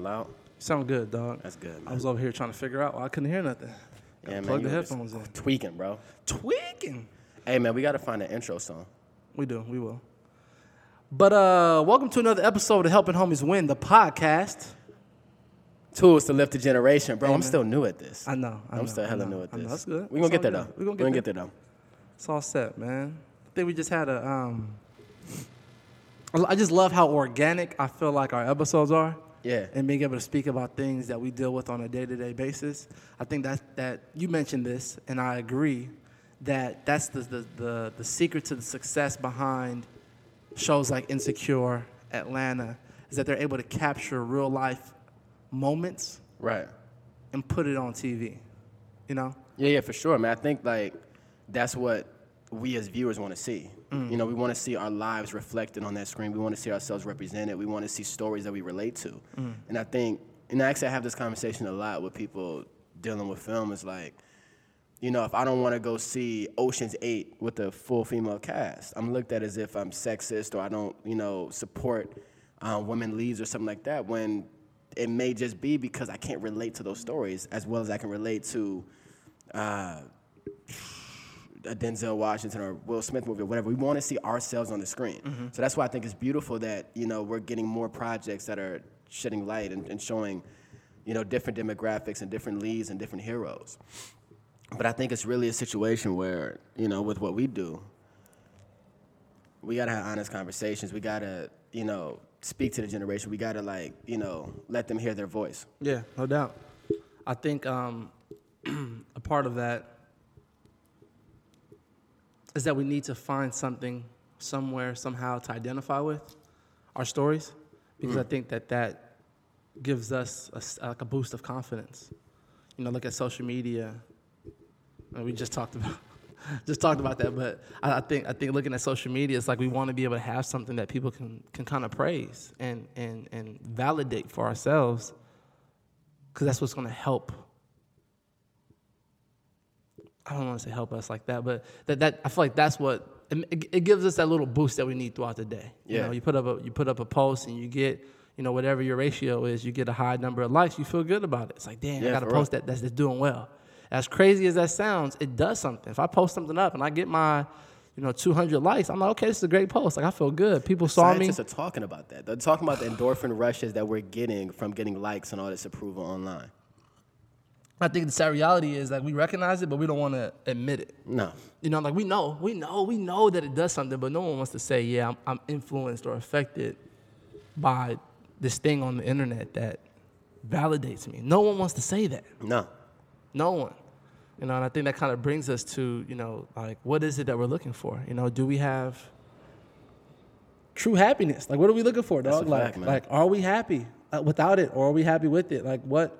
sound loud? Sound good, dog. That's good, I was over here trying to figure out why I couldn't hear nothing. Gotta Yeah, man. plug you the were headphones in. Tweaking, bro. Tweaking. Hey, man, we got to find an intro song. We do. We will. But uh, welcome to another episode of Helping Homies Win, the podcast. Tools to lift the generation, bro. Hey, I'm man. still new at this. I know. I I'm know, still hella know, new at this. That's good. We're gonna get there all though. good. We gonna get gonna there. get there though. It's all set, man. I think we just had a. Um, I just love how organic I feel like our episodes are. Yeah. And being able to speak about things that we deal with on a day-to-day basis. I think that that you mentioned this, and I agree that that's the the the, the secret to the success behind shows like Insecure, Atlanta, is that they're able to capture real life moments Right. and put it on TV. You know? Yeah, yeah, for sure, man. I think like that's what we as viewers want to see. Mm. You know, we want to see our lives reflected on that screen. We want to see ourselves represented. We want to see stories that we relate to. Mm. And I think, and actually, I have this conversation a lot with people dealing with film. Is like, you know, if I don't want to go see Ocean's Eight with a full female cast, I'm looked at as if I'm sexist or I don't, you know, support um, women leads or something like that. When it may just be because I can't relate to those stories as well as I can relate to uh, a Denzel Washington or Will Smith movie or whatever. We want to see ourselves on the screen. So that's why I think it's beautiful that you know we're getting more projects that are shedding light and, and showing you know different demographics and different leads and different heroes. But I think it's really a situation where you know with what we do, we gotta have honest conversations. We gotta you know speak to the generation. We gotta like you know let them hear their voice. Yeah, no doubt. I think um, a part of that is that we need to find something somewhere, somehow to identify with our stories, because hmm. I think that that gives us a like a boost of confidence. You know, look at social media. And we just talked about just talked about that, but I, I think I think looking at social media, it's like we want to be able to have something that people can can kind of praise and and and validate for ourselves because that's what's going to help. I don't want to say help us like that, but that, that I feel like that's what it, it gives us that little boost that we need throughout the day. You Yeah. know, you put up a you put up a post and you get you know whatever your ratio is, you get a high number of likes, you feel good about it. It's like damn, I got a for real. post that that's, that's doing well. As crazy as that sounds, it does something. If I post something up and I get my you know 200 likes, I'm like okay, this is a great post. Like I feel good. People saw me. Scientists are talking about that. They're talking about the endorphin rushes that we're getting from getting likes and all this approval online. I think the sad reality is like we recognize it, but we don't want to admit it. No. You know, like we know, we know, we know that it does something, but no one wants to say, yeah, I'm, I'm influenced or affected by this thing on the internet that validates me. No one wants to say that. No. No one. You know, and I think that kind of brings us to, you know, like what is it that we're looking for? You know, do we have true happiness? Like what are we looking for, That's dog? like man. like are we happy uh, without it or are we happy with it? Like what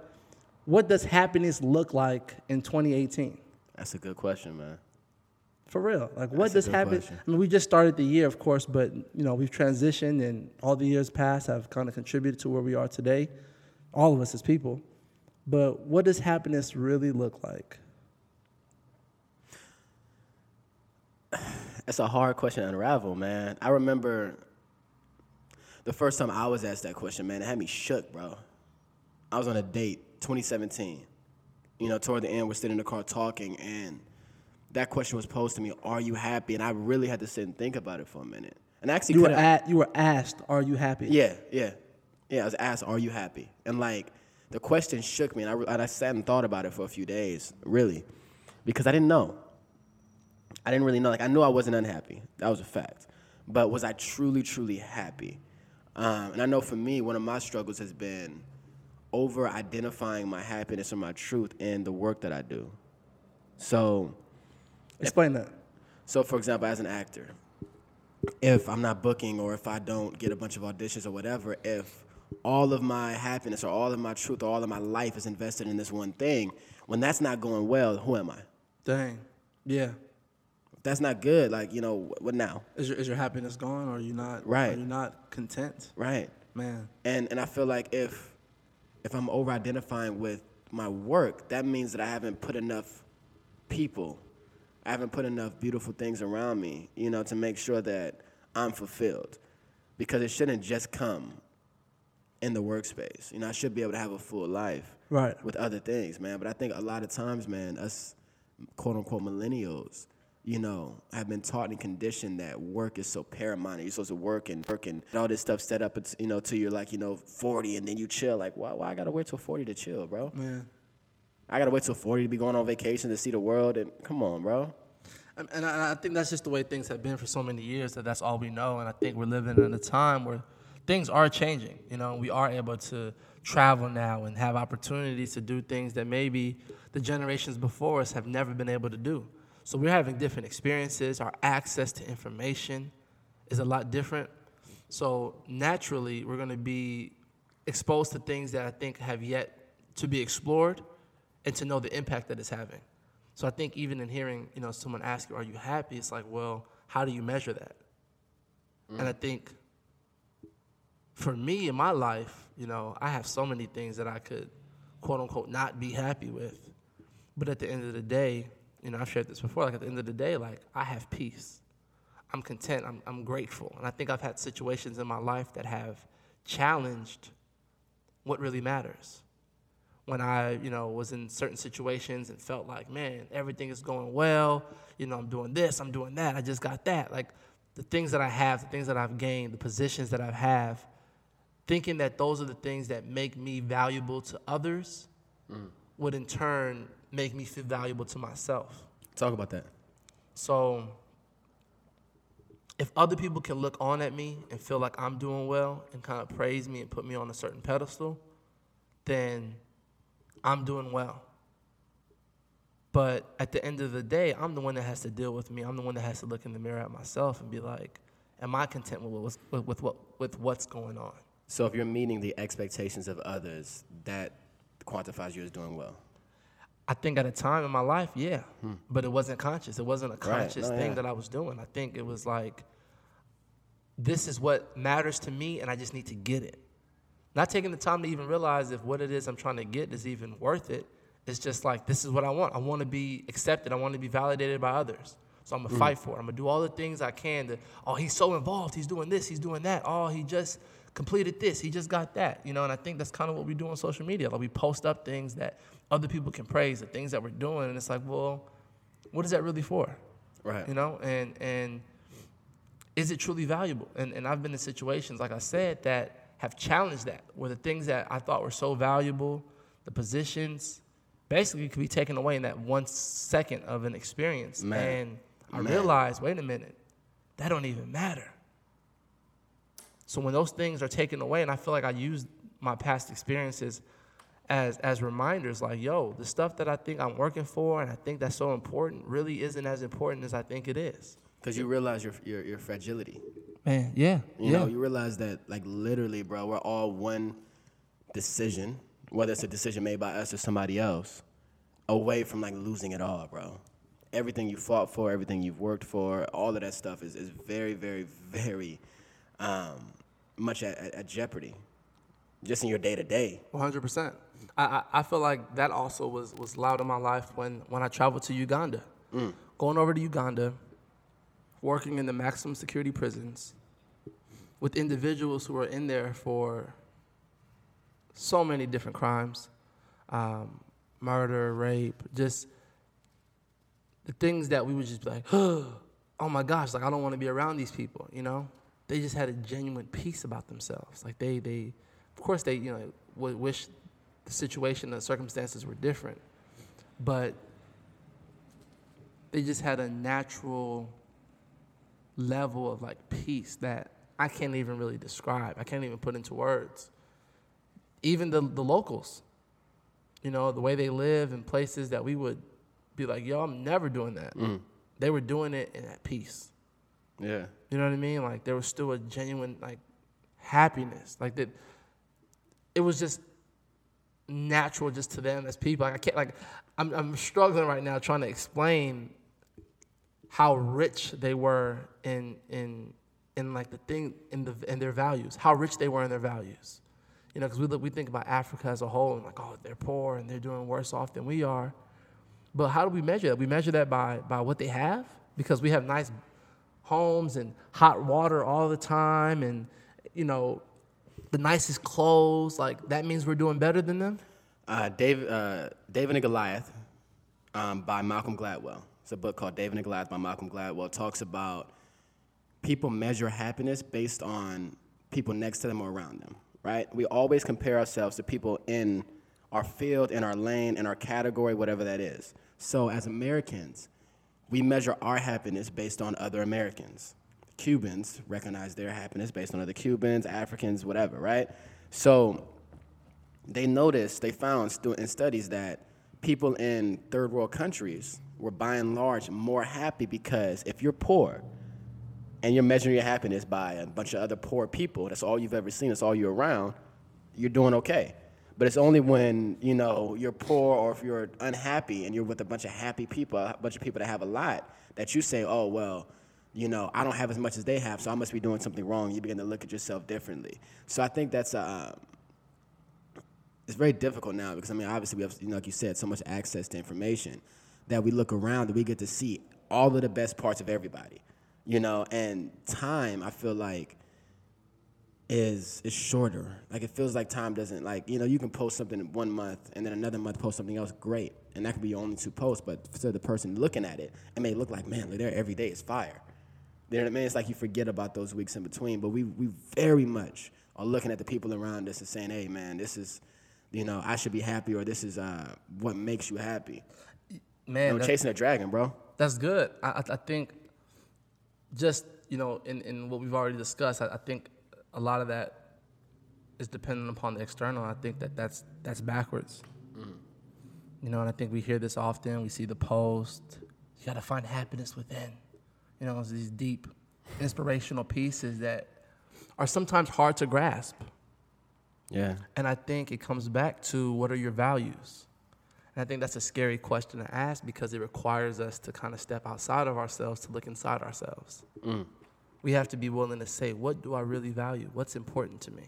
what does happiness look like in 2018? That's a good question, man. For real. Like what That's does happen? I mean, we just started the year, of course, but you know, we've transitioned and all the years past have kind of contributed to where we are today. All of us as people. But what does happiness really look like? That's a hard question to unravel, man. I remember the first time I was asked that question, man, it had me shook, bro. I was on a date, 2017. You know, toward the end, we're sitting in the car talking, and that question was posed to me, Are you happy? And I really had to sit and think about it for a minute. And I actually You were at you were asked, are you happy? Yeah, yeah. Yeah, I was asked, Are you happy? And like, the question shook me, and I, and I sat and thought about it for a few days, really, because I didn't know. I didn't really know. Like, I knew I wasn't unhappy. That was a fact. But was I truly, truly happy? Um, and I know for me, one of my struggles has been over identifying my happiness or my truth in the work that I do. So, Explain that. so, for example, as an actor, if I'm not booking or if I don't get a bunch of auditions or whatever, if all of my happiness or all of my truth or all of my life is invested in this one thing, when that's not going well, who am I? Dang. Yeah. If that's not good, like, you know, what now? Is your is your happiness gone or are you not Right. are you not content? Right. Man. And and I feel like if if I'm over identifying with my work, that means that I haven't put enough people, I haven't put enough beautiful things around me, you know, to make sure that I'm fulfilled. Because it shouldn't just come in the workspace. You know, I should be able to have a full life Right. with other things, man. But I think a lot of times, man, us quote unquote millennials, you know, have been taught and conditioned that work is so paramount. You're supposed to work and work and all this stuff set up, it's, you know, till you're like, you know, 40 and then you chill. Like, why, why I gotta wait till 40 to chill, bro? Man. I gotta wait till 40 to be going on vacation to see the world. And come on, bro. And and I, and I think that's just the way things have been for so many years that that's all we know. And I think we're living in a time where things are changing. You know, we are able to travel now and have opportunities to do things that maybe the generations before us have never been able to do. So we're having different experiences. Our access to information is a lot different. So naturally, we're going to be exposed to things that I think have yet to be explored and to know the impact that it's having. So I think even in hearing, you know, someone ask you, "Are you happy?" It's like, well, how do you measure that? Mm. And I think for me in my life, you know, I have so many things that I could, quote unquote, not be happy with. But at the end of the day, you know, I've shared this before. Like at the end of the day, like I have peace. I'm content. I'm, I'm grateful. And I think I've had situations in my life that have challenged what really matters. When I, you know, was in certain situations and felt like, man, everything is going well. You know, I'm doing this, I'm doing that. I just got that. Like the things that I have, the things that I've gained, the positions that I have, thinking that those are the things that make me valuable to others mm. would in turn make me feel valuable to myself. Talk about that. So if other people can look on at me and feel like I'm doing well and kind of praise me and put me on a certain pedestal, then I'm doing well. But at the end of the day, I'm the one that has to deal with me. I'm the one that has to look in the mirror at myself and be like, am I content with, what's, with, with, what, with what's going on? So if you're meeting the expectations of others, that quantifies you as doing well. I think at a time in my life, yeah, but it wasn't conscious. It wasn't a Hmm. Right. conscious No, thing yeah. that I was doing. I think it was like, this is what matters to me, and I just need to get it. Not taking the time to even realize if what it is I'm trying to get is even worth it. It's just like, this is what I want. I want to be accepted. I want to be validated by others. So I'm going to fight for it. I'm going to do all the things I can to, oh, he's so involved. He's doing this. He's doing that. Oh, he just completed this. He just got that. You know, and I think that's kind of what we do on social media. Like we post up things that other people can praise, the things that we're doing. And it's like, well, what is that really for? Right. You know, and, and is it truly valuable? And, and I've been in situations, like I said, that have challenged that, where the things that I thought were so valuable, the positions, basically could be taken away in that one second of an experience. Man. And I Man. realized, wait a minute, that don't even matter. So when those things are taken away, and I feel like I use my past experiences as as reminders, like, yo, the stuff that I think I'm working for and I think that's so important really isn't as important as I think it is. Because you realize your, your, your fragility. Man, yeah. You know, you realize that, like, literally, bro, we're all one decision, whether it's a decision made by us or somebody else, away from, like, losing it all, bro. Everything you fought for, everything you've worked for, all of that stuff is, is very, very, very um, much at, at, jeopardy, just in your day to day. One hundred percent. I I I feel like that also was was loud in my life when when I traveled to Uganda, going over to Uganda, working in the maximum security prisons, with individuals who are in there for so many different crimes, um, murder, rape, just the things that we would just be like, oh my gosh, like I don't want to be around these people, you know? They just had a genuine peace about themselves. Like they, they, of course, they, you know, would wish the situation, the circumstances were different, but they just had a natural level of like peace that I can't even really describe. I can't even put into words. Even the, the locals, you know, the way they live in places that we would be like, yo, I'm never doing that. Mm-hmm. They were doing it in at peace. Yeah. You know what I mean? Like there was still a genuine like happiness. Like that it was just natural just to them as people. Like I can't like I'm I'm struggling right now trying to explain how rich they were in in in like the thing in the in their values. How rich they were in their values. You know, because we look, we think about Africa as a whole and like, oh, they're poor and they're doing worse off than we are. But how do we measure that? We measure that by by what they have because we have nice homes and hot water all the time and you know the nicest clothes, like that means we're doing better than them? Uh, Dave, uh, David and Goliath um, by Malcolm Gladwell. It's a book called David and Goliath by Malcolm Gladwell. It talks about people measure happiness based on people next to them or around them, right? We always compare ourselves to people in our field, in our lane, in our category, whatever that is. So as Americans, we measure our happiness based on other Americans. Cubans recognize their happiness based on other Cubans, Africans, whatever, right? So they noticed, they found in studies that people in third world countries were by and large more happy because if you're poor and you're measuring your happiness by a bunch of other poor people, that's all you've ever seen, that's all you're around, you're doing okay. But it's only when, you know, you're poor or if you're unhappy and you're with a bunch of happy people, a bunch of people that have a lot, that you say, oh, well, you know, I don't have as much as they have, so I must be doing something wrong. You begin to look at yourself differently. So I think that's a, um, it's very difficult now because I mean, obviously we have, you know, like you said, so much access to information that we look around and we get to see all of the best parts of everybody, you know. And time, I feel like, is is shorter. Like it feels like time doesn't like you know you can post something in one month and then another month post something else great, and that could be your only two posts. But to the person looking at it, it may look like man, like there every day is fire. You know what I mean? It's like you forget about those weeks in between. But we we very much are looking at the people around us and saying, hey man, this is you know, I should be happy or this is uh, what makes you happy. Man, You know, chasing a dragon, bro. That's good. I, I, I think just, you know, in, in what we've already discussed, I, I think a lot of that is dependent upon the external. I think that that's, that's backwards. Mm-hmm. You know, and I think we hear this often. We see the post, you got to find happiness within. You know, it's these deep inspirational pieces that are sometimes hard to grasp. Yeah. And I think it comes back to what are your values? And I think that's a scary question to ask because it requires us to kind of step outside of ourselves to look inside ourselves. Mm. We have to be willing to say, what do I really value? What's important to me?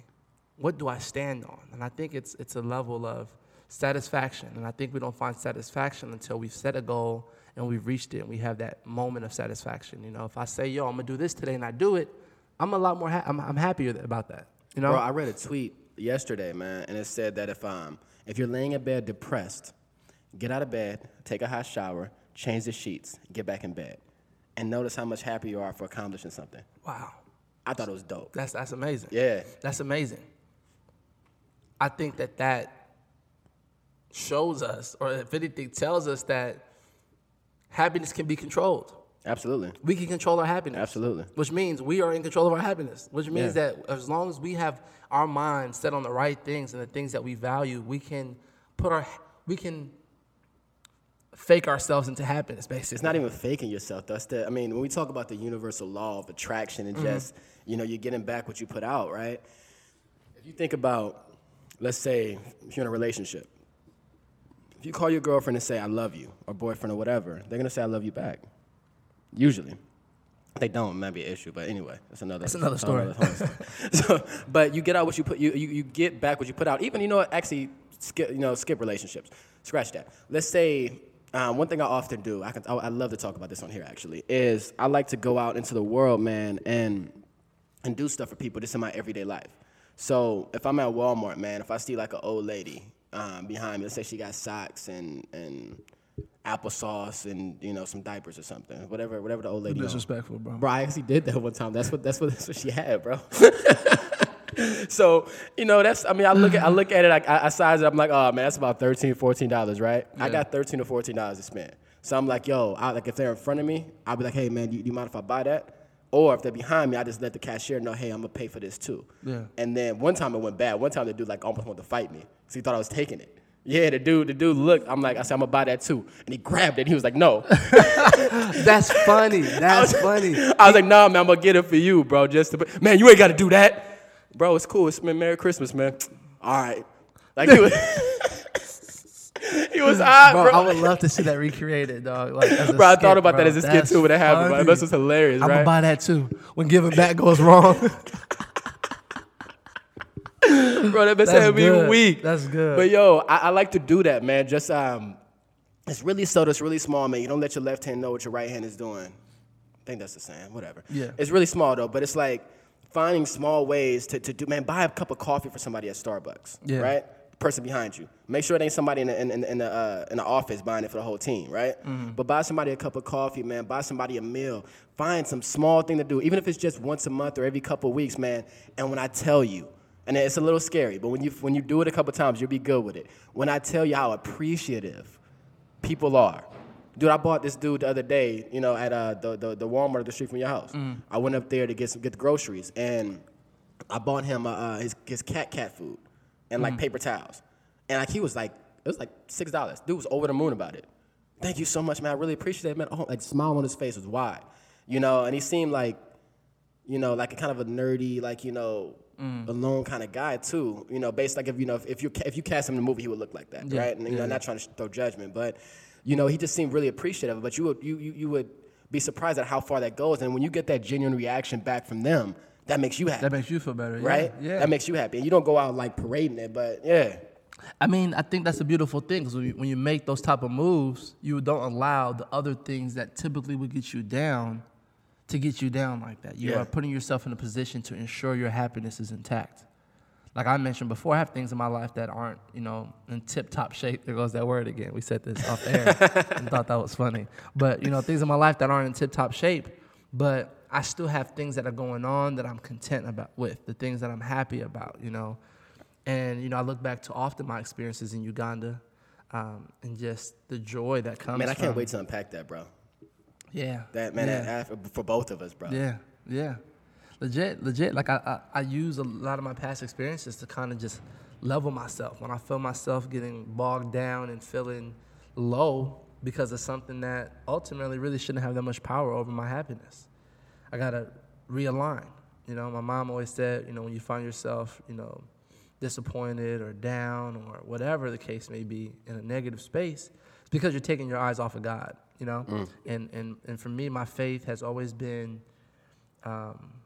What do I stand on? And I think it's, it's a level of satisfaction. And I think we don't find satisfaction until we've set a goal and we've reached it and we have that moment of satisfaction. You know, if I say, yo, I'm gonna do this today and I do it, I'm a lot more, ha- I'm, I'm happier about that. You know? Bro, I read a tweet yesterday, man, and it said that if um if you're laying in bed depressed, get out of bed, take a hot shower, change the sheets, get back in bed, and notice how much happier you are for accomplishing something. wow. I thought it was dope. That's, that's amazing. Yeah. That's amazing. I think that that shows us, or if anything, tells us that happiness can be controlled. Absolutely. We can control our happiness. Absolutely. Which means we are in control of our happiness. Which means Yeah. that as long as we have our mind set on the right things and the things that we value, we can put our we can fake ourselves into happiness, basically. It's not even faking yourself. That's the. I mean, when we talk about the universal law of attraction and mm-hmm. just, you know, you're getting back what you put out, right? If you think about, let's say, if you're in a relationship, if you call your girlfriend and say "I love you" or boyfriend or whatever, they're gonna say "I love you" back. Usually, they don't. Might be an issue, but anyway, that's another. That's another story. another story. so, but you get out what you put. You, you you get back what you put out. Even you know what? Actually, skip you know skip relationships. Scratch that. Let's say um, one thing I often do. I can. I, I love to talk about this on here. Actually, is I like to go out into the world, man, and and do stuff for people just in my everyday life. So if I'm at Walmart, man, if I see like an old lady um, behind me, let's say she got socks and and applesauce and you know some diapers or something, whatever whatever the old lady. disrespectful, bro. Bro, I actually did that one time. That's what that's what that's what she had, bro. so you know that's I mean I look at I look at it I, I size it. I'm like oh man that's about 13 14 dollars right. I got 13 or 14 dollars to spend. So I'm like yo I, like if they're in front of me I'll be like hey man do you, do you mind if I buy that? Or if they're behind me I just let the cashier know hey I'm gonna pay for this too. Yeah. And then one time it went bad. One time the dude like almost wanted to fight me because he thought I was taking it. Yeah, the dude, the dude looked. I'm like, I said, I'm gonna buy that too, and he grabbed it. He was like, No. That's funny. That's funny. I was like, nah, man, I'm gonna get it for you, bro. Just to, man, you ain't gotta do that, bro. It's cool. It's man, Merry Christmas, man. All right, like he was, he was hot, Bro, bro. I would love to see that recreated, dog. Like, Bro, I thought about that as a skit too when it happened, bro. This was hilarious, I'm gonna buy that too. When giving back goes wrong, bro, that been That's saying me weak. That's good. But yo, I, I like to do that, man. Just um, it's really subtle. It's really small, man. You don't let your left hand know what your right hand is doing. I think that's the same. Whatever. Yeah. It's really small though, but it's like finding small ways to, to do, man, buy a cup of coffee for somebody at Starbucks, Yeah. right? Person behind you. Make sure it ain't somebody in the, in, in, in the, uh, in the office buying it for the whole team, right? But buy somebody a cup of coffee, man. Buy somebody a meal. Find some small thing to do, even if it's just once a month or every couple of weeks, man. And when I tell you, and it's a little scary, but when you when you do it a couple times, you'll be good with it. When I tell you how appreciative people are. Dude, I bought this dude the other day, you know, at uh, the, the the Walmart the street from your house. I went up there to get some get the groceries, and I bought him uh, uh, his his cat cat food and like paper towels, and like he was like it was like six dollars. Dude was over the moon about it. Thank you so much, man. I really appreciate it, man. Oh, like the smile on his face was wide, you know, and he seemed like you know, like a kind of a nerdy, like you know, alone kind of guy too. You know, based like if you know if, if you if you cast him in a movie, he would look like that, Yeah, right? And you know, yeah, not trying to throw judgment, but you know, he just seemed really appreciative. But you would you you, you would be surprised at how far that goes, and when you get that genuine reaction back from them, that makes you happy, That makes you feel better, right? Yeah. that makes you happy, and you don't go out like parading it, but yeah. I mean, I think that's a beautiful thing because when you, when you make those type of moves, you don't allow the other things that typically would get you down to get you down like that. You Yeah. are putting yourself in a position to ensure your happiness is intact. Like I mentioned before, I have things in my life that aren't, you know, in tip-top shape. There goes that word again. We said this off air and thought that was funny. But you know, things in my life that aren't in tip-top shape, but I still have things that are going on that I'm content about with, the things that I'm happy about, you know. And you know, I look back to often my experiences in Uganda, um, and just the joy that comes. Man, I can't from- wait to unpack that, bro. Yeah. That man, yeah. that, for both of us, bro. Yeah, yeah, legit, legit. Like I, I, I use a lot of my past experiences to kind of just level myself when I feel myself getting bogged down and feeling low because of something that ultimately really shouldn't have that much power over my happiness. I gotta realign. You know, my mom always said, you know, when you find yourself, you know, disappointed or down or whatever the case may be in a negative space, it's because you're taking your eyes off of God. You know, and and and for me, my faith has always been. Um,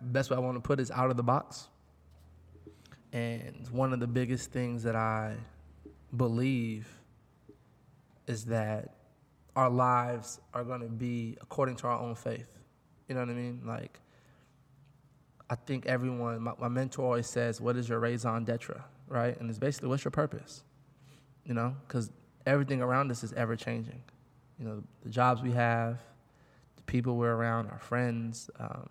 Best way I want to put is out of the box. And one of the biggest things that I believe is that our lives are going to be according to our own faith. You know what I mean? Like, I think everyone, my, my mentor always says, What is your raison d'etre? Right? And it's basically, what's your purpose? You know, because everything around us is ever changing. You know, the jobs we have, the people we're around, our friends, um,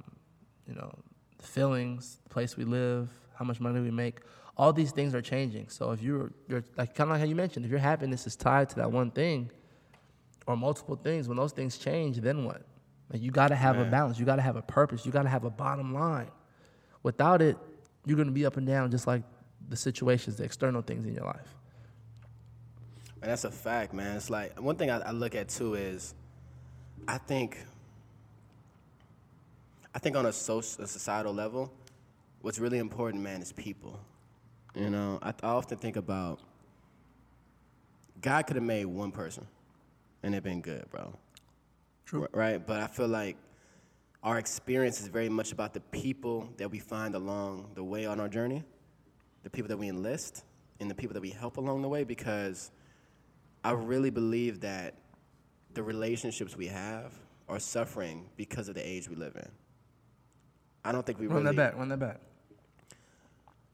you know, the feelings, the place we live, how much money we make. All these things are changing. So if you're, you're like kind of like how you mentioned, if your happiness is tied to that one thing or multiple things, when those things change, then what? Like you got to have a balance. You got to have a purpose. You got to have a bottom line. Without it, you're going to be up and down just like the situations, the external things in your life. And that's a fact, man. It's like one thing I, I look at too is, I think, I think on a social, a societal level, what's really important, man, is people. You know, I, I often think about God could have made one person, and it been good, bro. True. Right, but I feel like our experience is very much about the people that we find along the way on our journey, the people that we enlist, and the people that we help along the way. Because I really believe that the relationships we have are suffering because of the age we live in. I don't think we Run really. that back. Run that back.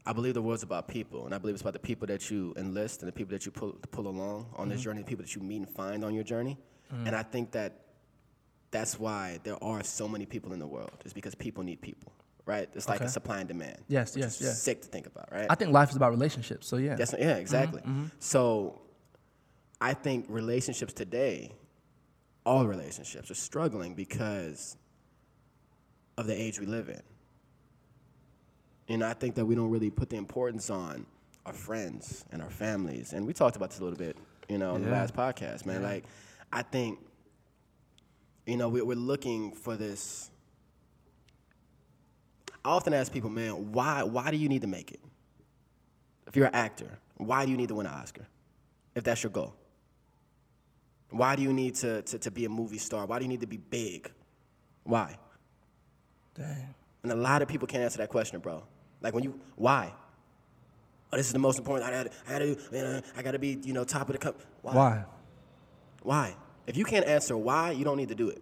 I believe the world's about people, and I believe it's about the people that you enlist and the people that you pull, pull along on this mm-hmm. journey, the people that you meet and find on your journey. Mm-hmm. And I think that that's why there are so many people in the world, is because people need people, right? It's like Okay. a supply and demand. Yes, yes, yes. Sick to think about, right? I think life is about relationships. So yeah. That's, yeah, exactly. Mm-hmm, so I think relationships today, all relationships, are struggling because of the age we live in. And I think that we don't really put the importance on our friends and our families. And we talked about this a little bit, you know, in the last podcast, man. Like, I think, you know, we, we're looking for this. I often ask people, man, why, why do you need to make it? If you're an actor, why do you need to win an Oscar? If that's your goal. Why do you need to, to, to be a movie star? Why do you need to be big? Why? Dang. And a lot of people can't answer that question, bro. Like when you, why? Oh, this is the most important. I gotta, I gotta, you know, I gotta be, you know, top of the cup. Why? Why? Why? If you can't answer why, you don't need to do it.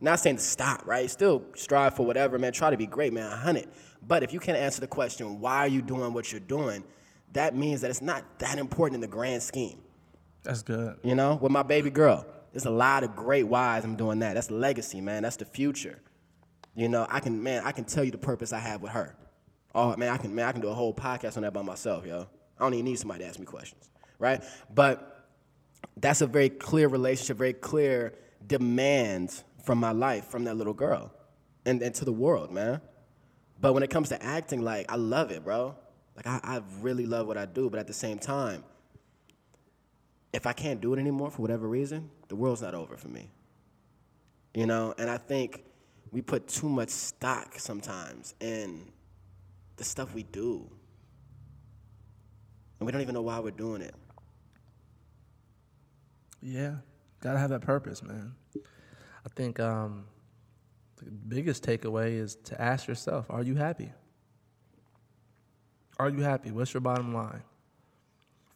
Not saying to stop, right? Still strive for whatever, man. Try to be great, man. Hunt it. But if you can't answer the question, why are you doing what you're doing? That means that it's not that important in the grand scheme. That's good. You know, with my baby girl, there's a lot of great whys I'm doing that. That's legacy, man. That's the future. You know, I can, man, I can tell you the purpose I have with her. Oh man, I can, man, I can do a whole podcast on that by myself, yo. I don't even need somebody to ask me questions, right? But that's a very clear relationship, very clear demands from my life, from that little girl, and, and to the world, man. But when it comes to acting, like I love it, bro. Like I, I really love what I do, but at the same time, if I can't do it anymore for whatever reason, the world's not over for me. You know, and I think we put too much stock sometimes in the stuff we do. And we don't even know why we're doing it. Yeah, gotta have that purpose, man. I think um, the biggest takeaway is to ask yourself: Are you happy? Are you happy? What's your bottom line?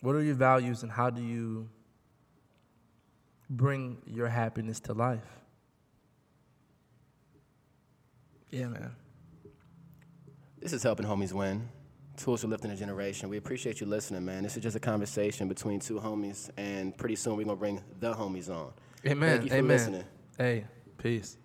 What are your values, and how do you bring your happiness to life? Yeah, man. This is helping homies win. Tools for lifting a generation. We appreciate you listening, man. This is just a conversation between two homies, and pretty soon we're gonna bring the homies on. Amen. Thank you for Amen. listening. Hey, peace.